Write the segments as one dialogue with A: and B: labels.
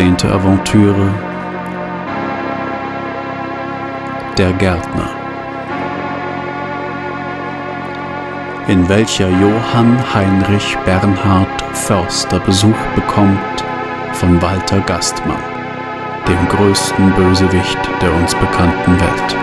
A: Zehnte Aventüre Der Gärtner in welcher Johann Heinrich Bernhard Förster Besuch bekommt von Walter Gastmann, dem größten Bösewicht der uns bekannten Welt.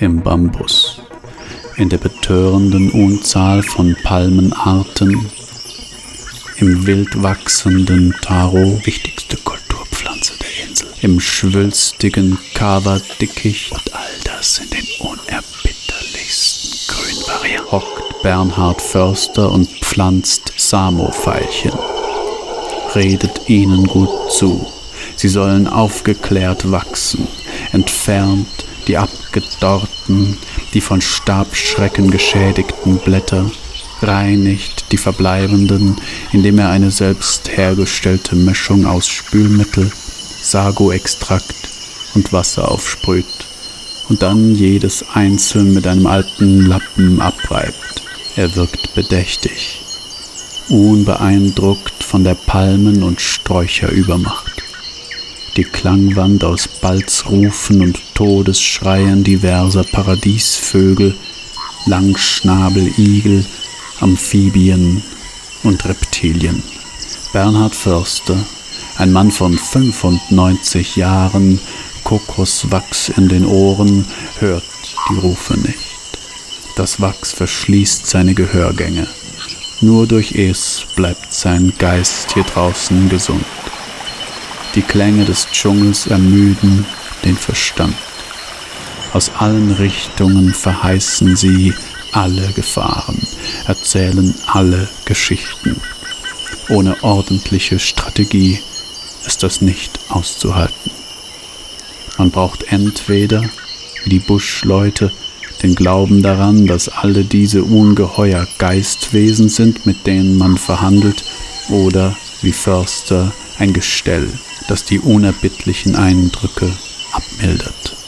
A: Im Bambus, in der betörenden Unzahl von Palmenarten, im wild wachsenden Taro, wichtigste Kulturpflanze der Insel, im schwülstigen Kava-Dickicht und all das in den unerbitterlichsten Grünvarianten hockt Bernhard Förster und pflanzt Samo-Veilchen, redet ihnen gut zu. Sie sollen aufgeklärt wachsen, entfernt die abgedorrten, die von Stabschrecken geschädigten Blätter, reinigt die verbleibenden, indem er eine selbst hergestellte Mischung aus Spülmittel, Sago-Extrakt und Wasser aufsprüht und dann jedes einzeln mit einem alten Lappen abreibt. Er wirkt bedächtig, unbeeindruckt von der Palmen- und Sträucherübermacht die Klangwand aus Balzrufen und Todesschreien diverser Paradiesvögel, Langschnabeligel, Amphibien und Reptilien. Bernhard Förster, ein Mann von 95 Jahren, Kokoswachs in den Ohren, hört die Rufe nicht. Das Wachs verschließt seine Gehörgänge. Nur durch es bleibt sein Geist hier draußen gesund. Die Klänge des Dschungels ermüden den Verstand. Aus allen Richtungen verheißen sie alle Gefahren, erzählen alle Geschichten. Ohne ordentliche Strategie ist das nicht auszuhalten. Man braucht entweder, wie die Buschleute, den Glauben daran, dass alle diese Ungeheuer Geistwesen sind, mit denen man verhandelt, oder wie Förster ein Gestell, das die unerbittlichen Eindrücke abmildert.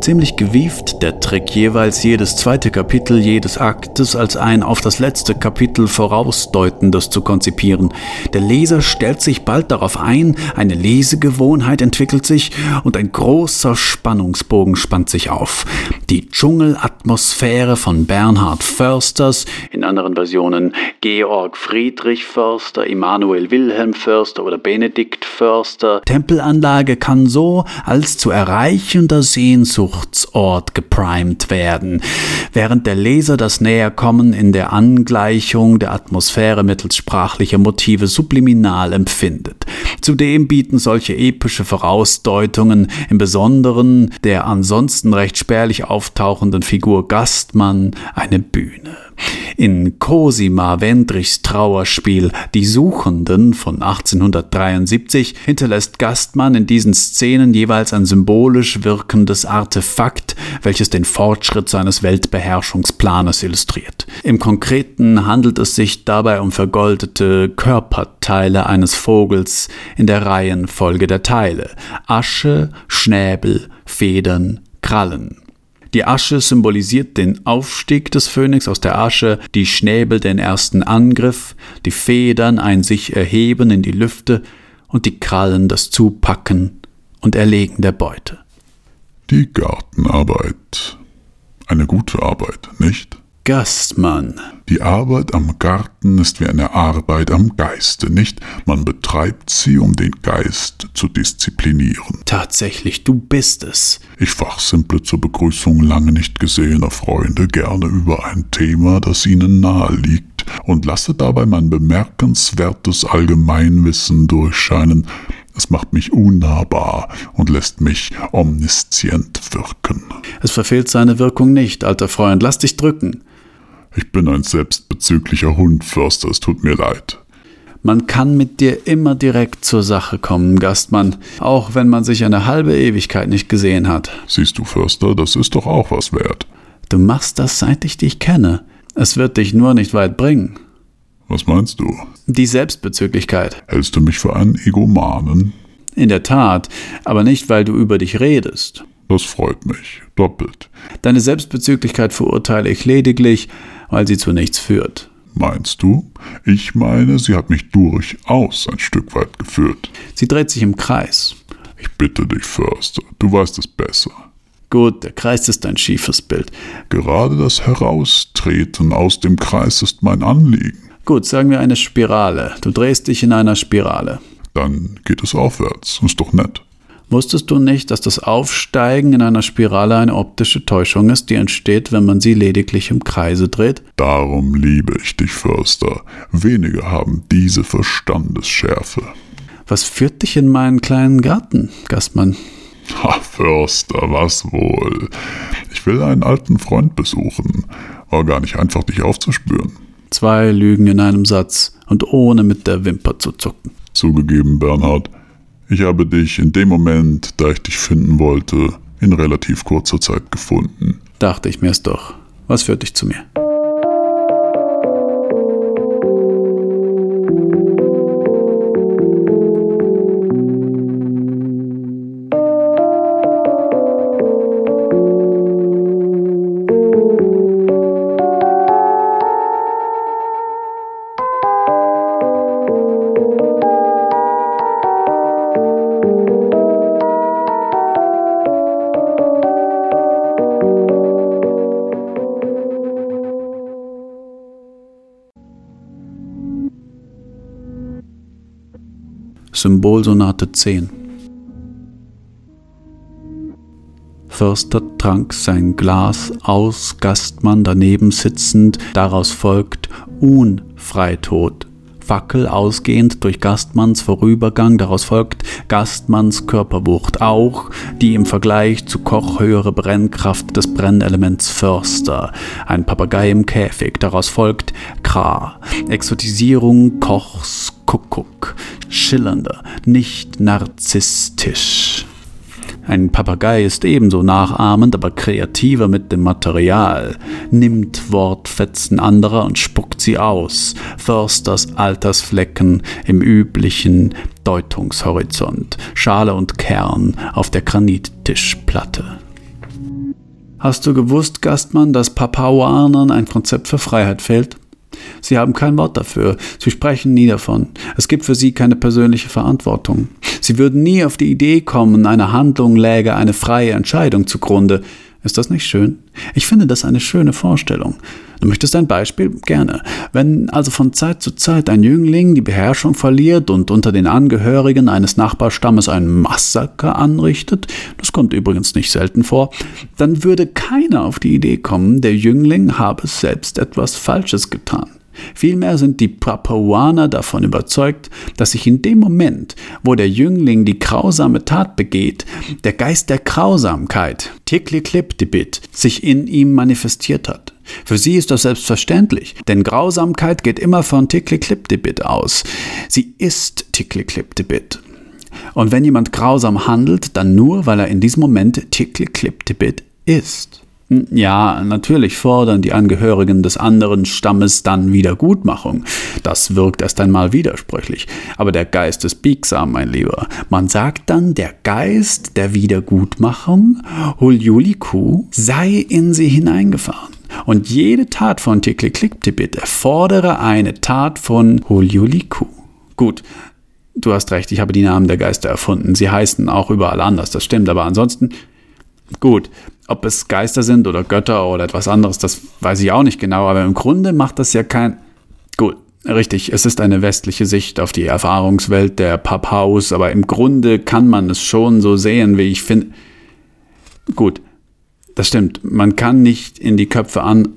A: Ziemlich gewieft der Trick, jeweils jedes zweite Kapitel jedes Aktes als ein auf das letzte Kapitel vorausdeutendes zu konzipieren. Der Leser stellt sich bald darauf ein, eine Lesegewohnheit entwickelt sich und ein großer Spannungsbogen spannt sich auf. Die Dschungelatmosphäre von Bernhard Försters, in anderen Versionen Georg Friedrich Förster, Immanuel Wilhelm Förster oder Benedikt Förster. Tempelanlage kann so als zu erreichender Sehnsucht Sehnsuchtsort geprimed werden, während der Leser das Näherkommen in der Angleichung der Atmosphäre mittels sprachlicher Motive subliminal empfindet. Zudem bieten solche epische Vorausdeutungen im Besonderen der ansonsten recht spärlich auftauchenden Figur Gastmann eine Bühne. In Cosima Wendrichs Trauerspiel Die Suchenden von 1873 hinterlässt Gastmann in diesen Szenen jeweils ein symbolisch wirkendes Artefakt, welches den Fortschritt seines Weltbeherrschungsplanes illustriert. Im Konkreten handelt es sich dabei um vergoldete Körperteile eines Vogels in der Reihenfolge der Teile Asche, Schnäbel, Federn, Krallen. Die Asche symbolisiert den Aufstieg des Phönix aus der Asche, die Schnäbel den ersten Angriff, die Federn ein sich erheben in die Lüfte und die Krallen das Zupacken und Erlegen der Beute.
B: Die Gartenarbeit. Eine gute Arbeit, nicht?
A: Gastmann.
B: Die Arbeit am Garten ist wie eine Arbeit am Geiste, nicht? Man betreibt sie, um den Geist zu disziplinieren.
A: Tatsächlich, du bist es.
B: Ich fachsimple zur Begrüßung lange nicht gesehener Freunde gerne über ein Thema, das ihnen nahe liegt, und lasse dabei mein bemerkenswertes Allgemeinwissen durchscheinen. Es macht mich unnahbar und lässt mich omniszient wirken.
A: Es verfehlt seine Wirkung nicht, alter Freund. Lass dich drücken.
B: Ich bin ein selbstbezüglicher Hund, Förster, es tut mir leid.
A: Man kann mit dir immer direkt zur Sache kommen, Gastmann, auch wenn man sich eine halbe Ewigkeit nicht gesehen hat.
B: Siehst du, Förster, das ist doch auch was wert.
A: Du machst das, seit ich dich kenne. Es wird dich nur nicht weit bringen.
B: Was meinst du?
A: Die Selbstbezüglichkeit.
B: Hältst du mich für einen Egomanen?
A: In der Tat, aber nicht, weil du über dich redest.
B: Das freut mich. Doppelt.
A: Deine Selbstbezüglichkeit verurteile ich lediglich, weil sie zu nichts führt.
B: Meinst du? Ich meine, sie hat mich durchaus ein Stück weit geführt.
A: Sie dreht sich im Kreis.
B: Ich bitte dich, Förster, du weißt es besser.
A: Gut, der Kreis ist ein schiefes Bild.
B: Gerade das Heraustreten aus dem Kreis ist mein Anliegen.
A: Gut, sagen wir eine Spirale. Du drehst dich in einer Spirale.
B: Dann geht es aufwärts. Ist doch nett.
A: Wusstest du nicht, dass das Aufsteigen in einer Spirale eine optische Täuschung ist, die entsteht, wenn man sie lediglich im Kreise dreht?
B: Darum liebe ich dich, Förster. Wenige haben diese Verstandesschärfe.
A: Was führt dich in meinen kleinen Garten, Gastmann?
B: Ha, Förster, was wohl? Ich will einen alten Freund besuchen. War gar nicht einfach, dich aufzuspüren.
A: Zwei Lügen in einem Satz und ohne mit der Wimper zu zucken.
B: Zugegeben, Bernhard. Ich habe dich in dem Moment, da ich dich finden wollte, in relativ kurzer Zeit gefunden.
A: Dachte ich mir's doch. Was führt dich zu mir? Symbolsonate 10. Förster trank sein Glas aus, Gastmann daneben sitzend, daraus folgt Unfreitod. Fackel ausgehend durch Gastmanns Vorübergang, daraus folgt Gastmanns Körperwucht, auch die im Vergleich zu Koch höhere Brennkraft des Brennelements Förster, ein Papagei im Käfig, daraus folgt Kra, Exotisierung Kochs Kuckuck, schillernder, nicht narzisstisch. Ein Papagei ist ebenso nachahmend, aber kreativer mit dem Material, nimmt Wortfetzen anderer und spuckt sie aus, Försters Altersflecken im üblichen Deutungshorizont, Schale und Kern auf der Granittischplatte. Hast du gewusst, Gastmann, dass Papauanern ein Konzept für Freiheit fehlt? Sie haben kein Wort dafür. Sie sprechen nie davon. Es gibt für sie keine persönliche Verantwortung. Sie würden nie auf die Idee kommen, einer Handlung läge eine freie Entscheidung zugrunde. Ist das nicht schön? Ich finde das eine schöne Vorstellung. Du möchtest ein Beispiel? Gerne. Wenn also von Zeit zu Zeit ein Jüngling die Beherrschung verliert und unter den Angehörigen eines Nachbarstammes ein Massaker anrichtet, das kommt übrigens nicht selten vor, dann würde keiner auf die Idee kommen, der Jüngling habe selbst etwas Falsches getan. Vielmehr sind die Papuaner davon überzeugt, dass sich in dem Moment, wo der Jüngling die grausame Tat begeht, der Geist der Grausamkeit, Tiklikliptibit, sich in ihm manifestiert hat. Für sie ist das selbstverständlich, denn Grausamkeit geht immer von Tiklikliptibit aus. Sie ist Tiklikliptibit. Und wenn jemand grausam handelt, dann nur, weil er in diesem Moment Tiklikliptibit ist. Ja, natürlich fordern die Angehörigen des anderen Stammes dann Wiedergutmachung. Das wirkt erst einmal widersprüchlich. Aber der Geist ist biegsam, mein Lieber. Man sagt dann, der Geist der Wiedergutmachung, Huljuliku, sei in sie hineingefahren. Und jede Tat von Tiklikliktibit erfordere eine Tat von Huljuliku. Gut, du hast recht, ich habe die Namen der Geister erfunden. Sie heißen auch überall anders, das stimmt, aber ansonsten, gut, ob es Geister sind oder Götter oder etwas anderes, das weiß ich auch nicht genau, aber im Grunde macht das ja kein. Gut, richtig, es ist eine westliche Sicht auf die Erfahrungswelt der Papaus, aber im Grunde kann man es schon so sehen, wie ich finde. Gut, das stimmt, man kann nicht in die Köpfe an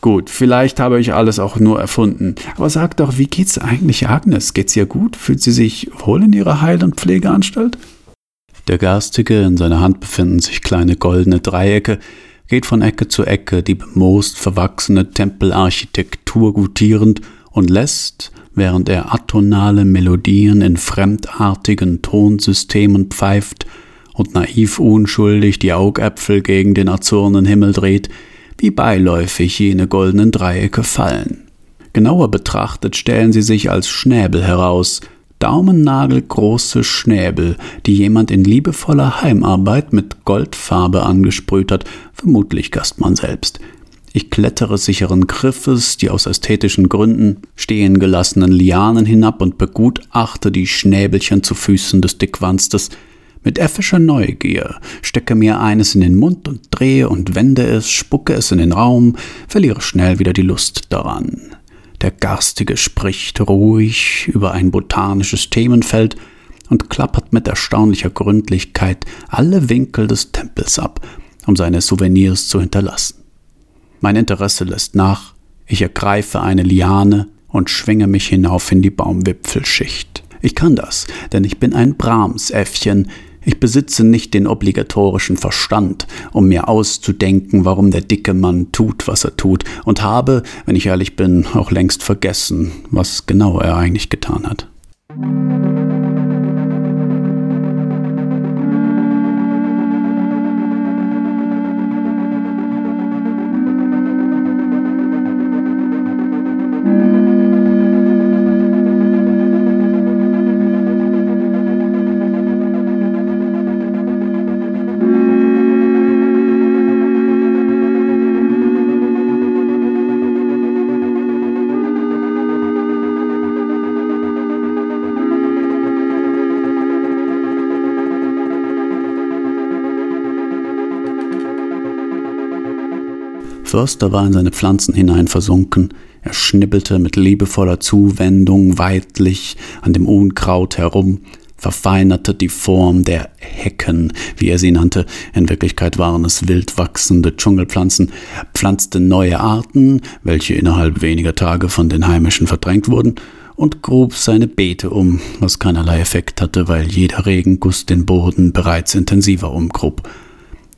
A: Gut, vielleicht habe ich alles auch nur erfunden. Aber sag doch, wie geht's eigentlich Agnes? Geht's ihr gut? Fühlt sie sich wohl in ihrer Heil- und Pflegeanstalt? Der Garstige, in seiner Hand befinden sich kleine goldene Dreiecke, geht von Ecke zu Ecke die bemoost verwachsene Tempelarchitektur gutierend und lässt, während er atonale Melodien in fremdartigen Tonsystemen pfeift und naiv unschuldig die Augäpfel gegen den azurnen Himmel dreht, wie beiläufig jene goldenen Dreiecke fallen. Genauer betrachtet stellen sie sich als Schnäbel heraus, daumennagelgroße Schnäbel, die jemand in liebevoller Heimarbeit mit Goldfarbe angesprüht hat, vermutlich Gastmann selbst. Ich klettere sicheren Griffes die aus ästhetischen Gründen stehen gelassenen Lianen hinab und begutachte die Schnäbelchen zu Füßen des Dickwanstes, mit äffischer Neugier stecke mir eines in den Mund und drehe und wende es, spucke es in den Raum, verliere schnell wieder die Lust daran. Der Garstige spricht ruhig über ein botanisches Themenfeld und klappert mit erstaunlicher Gründlichkeit alle Winkel des Tempels ab, um seine Souvenirs zu hinterlassen. Mein Interesse lässt nach, ich ergreife eine Liane und schwinge mich hinauf in die Baumwipfelschicht. Ich kann das, denn ich bin ein Brahmsäffchen, ich besitze nicht den obligatorischen Verstand, um mir auszudenken, warum der dicke Mann tut, was er tut, und habe, wenn ich ehrlich bin, auch längst vergessen, was genau er eigentlich getan hat. Förster war in seine Pflanzen hinein versunken, er schnibbelte mit liebevoller Zuwendung weidlich an dem Unkraut herum, verfeinerte die Form der Hecken, wie er sie nannte, in Wirklichkeit waren es wild wachsende Dschungelpflanzen, pflanzte neue Arten, welche innerhalb weniger Tage von den heimischen verdrängt wurden, und grub seine Beete um, was keinerlei Effekt hatte, weil jeder Regenguss den Boden bereits intensiver umgrub.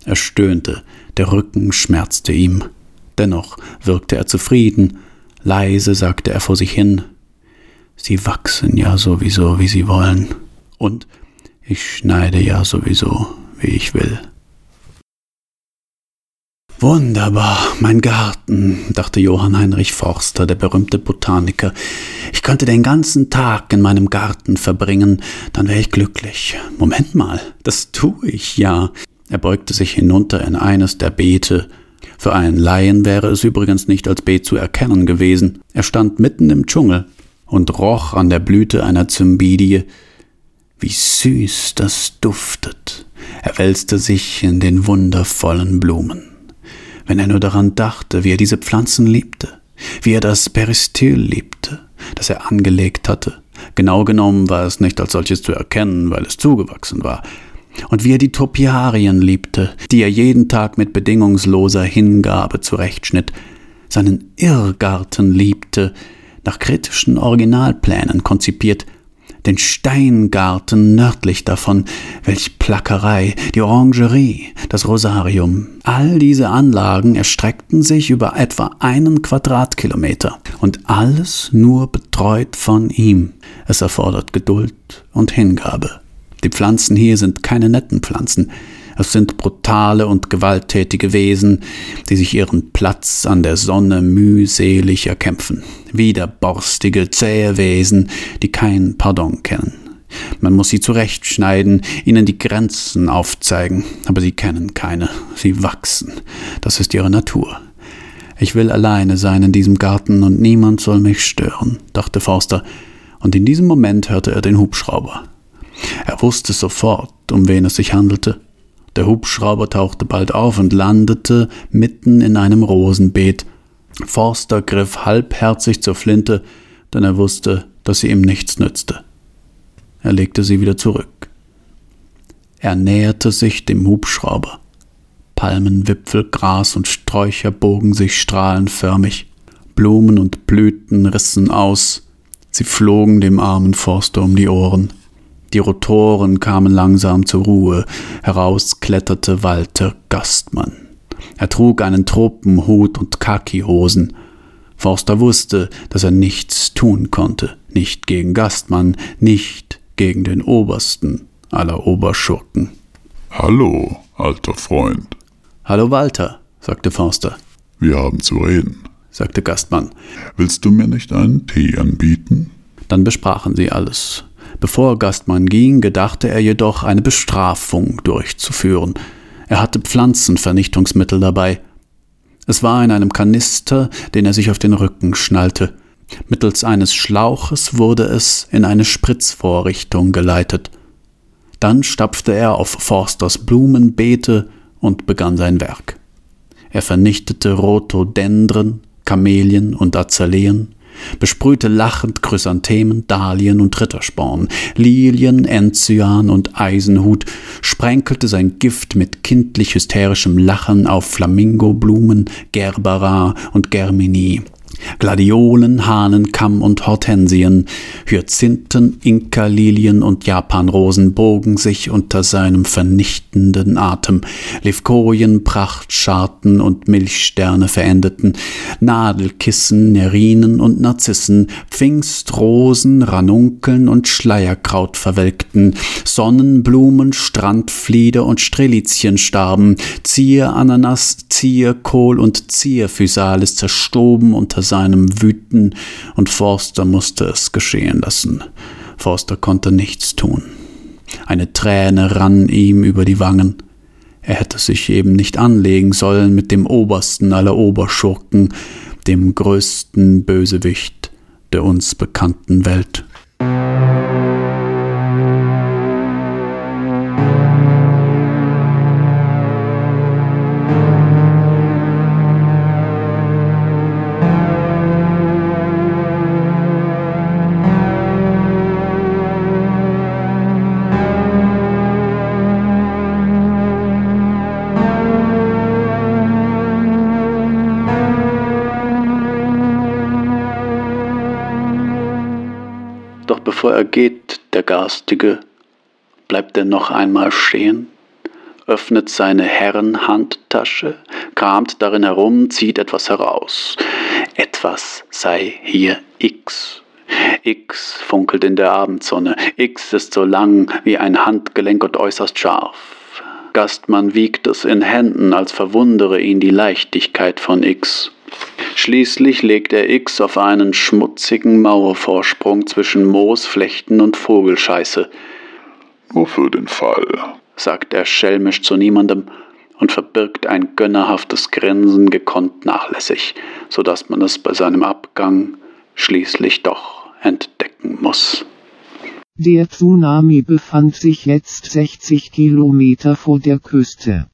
A: Er stöhnte, der Rücken schmerzte ihm. Dennoch wirkte er zufrieden. Leise sagte er vor sich hin, Sie wachsen ja sowieso, wie Sie wollen. Und ich schneide ja sowieso, wie ich will. Wunderbar, mein Garten, dachte Johann Heinrich Forster, der berühmte Botaniker. Ich könnte den ganzen Tag in meinem Garten verbringen, dann wäre ich glücklich. Moment mal, das tue ich ja. Er beugte sich hinunter in eines der Beete, für einen Laien wäre es übrigens nicht als Beet zu erkennen gewesen. Er stand mitten im Dschungel und roch an der Blüte einer Zymbidie. Wie süß das duftet. Er wälzte sich in den wundervollen Blumen. Wenn er nur daran dachte, wie er diese Pflanzen liebte, wie er das Peristyl liebte, das er angelegt hatte. Genau genommen war es nicht als solches zu erkennen, weil es zugewachsen war, und wie er die Topiarien liebte, die er jeden Tag mit bedingungsloser Hingabe zurechtschnitt, seinen Irrgarten liebte, nach kritischen Originalplänen konzipiert, den Steingarten nördlich davon, welch Plackerei, die Orangerie, das Rosarium. All diese Anlagen erstreckten sich über etwa einen Quadratkilometer und alles nur betreut von ihm. Es erfordert Geduld und Hingabe. Die Pflanzen hier sind keine netten Pflanzen. Es sind brutale und gewalttätige Wesen, die sich ihren Platz an der Sonne mühselig erkämpfen. Widerborstige, zähe Wesen, die kein Pardon kennen. Man muss sie zurechtschneiden, ihnen die Grenzen aufzeigen, aber sie kennen keine. Sie wachsen. Das ist ihre Natur. Ich will alleine sein in diesem Garten und niemand soll mich stören, dachte Forster Und in diesem Moment hörte er den Hubschrauber. Er wusste sofort, um wen es sich handelte. Der Hubschrauber tauchte bald auf und landete mitten in einem Rosenbeet. Forster griff halbherzig zur Flinte, denn er wusste, dass sie ihm nichts nützte. Er legte sie wieder zurück. Er näherte sich dem Hubschrauber. Palmenwipfel, Gras und Sträucher bogen sich strahlenförmig. Blumen und Blüten rissen aus. Sie flogen dem armen Forster um die Ohren. Die Rotoren kamen langsam zur Ruhe. Heraus kletterte Walter Gastmann. Er trug einen Tropenhut und Khakihosen. Forster wusste, dass er nichts tun konnte, nicht gegen Gastmann, nicht gegen den Obersten aller Oberschurken.
B: Hallo, alter Freund.
A: Hallo Walter, sagte Forster.
B: Wir haben zu reden,
A: sagte Gastmann.
B: Willst du mir nicht einen Tee anbieten?
A: Dann besprachen sie alles. Bevor Gastmann ging, gedachte er jedoch, eine Bestrafung durchzuführen. Er hatte Pflanzenvernichtungsmittel dabei. Es war in einem Kanister, den er sich auf den Rücken schnallte. Mittels eines Schlauches wurde es in eine Spritzvorrichtung geleitet. Dann stapfte er auf Forsters Blumenbeete und begann sein Werk. Er vernichtete Rhododendren, Kamelien und Azaleen, besprühte lachend Chrysanthemen, Dahlien und Rittersporn, Lilien, Enzian und Eisenhut, sprenkelte sein Gift mit kindlich hysterischem Lachen auf Flamingoblumen, Gerbera und Germinie, Gladiolen, Hahnenkamm und Hortensien, Hyazinthen, Inka-Lilien und Japanrosen bogen sich unter seinem vernichtenden Atem. Levkojen, Prachtscharten und Milchsterne verendeten, Nadelkissen, Nerinen und Narzissen, Pfingstrosen, Ranunkeln und Schleierkraut verwelkten, Sonnenblumen, Strandflieder und Strelizien starben, Zierananas, Zierkohl und Zierphysalis zerstoben unter seinem Wüten, und Forster musste es geschehen lassen. Forster konnte nichts tun. Eine Träne rann ihm über die Wangen. Er hätte sich eben nicht anlegen sollen mit dem obersten aller Oberschurken, dem größten Bösewicht der uns bekannten Welt. Er geht, der Garstige, bleibt er noch einmal stehen, öffnet seine Herrenhandtasche, kramt darin herum, zieht etwas heraus. Etwas sei hier X. X funkelt in der Abendsonne. X ist so lang wie ein Handgelenk und äußerst scharf. Gastmann wiegt es in Händen, als verwundere ihn die Leichtigkeit von X. Schließlich legt er X auf einen schmutzigen Mauervorsprung zwischen Moosflechten und Vogelscheiße.
B: Nur für den Fall,
A: sagt er schelmisch zu niemandem und verbirgt ein gönnerhaftes Grinsen gekonnt nachlässig, so dass man es bei seinem Abgang schließlich doch entdecken muss.
C: Der Tsunami befand sich jetzt 60 Kilometer vor der Küste.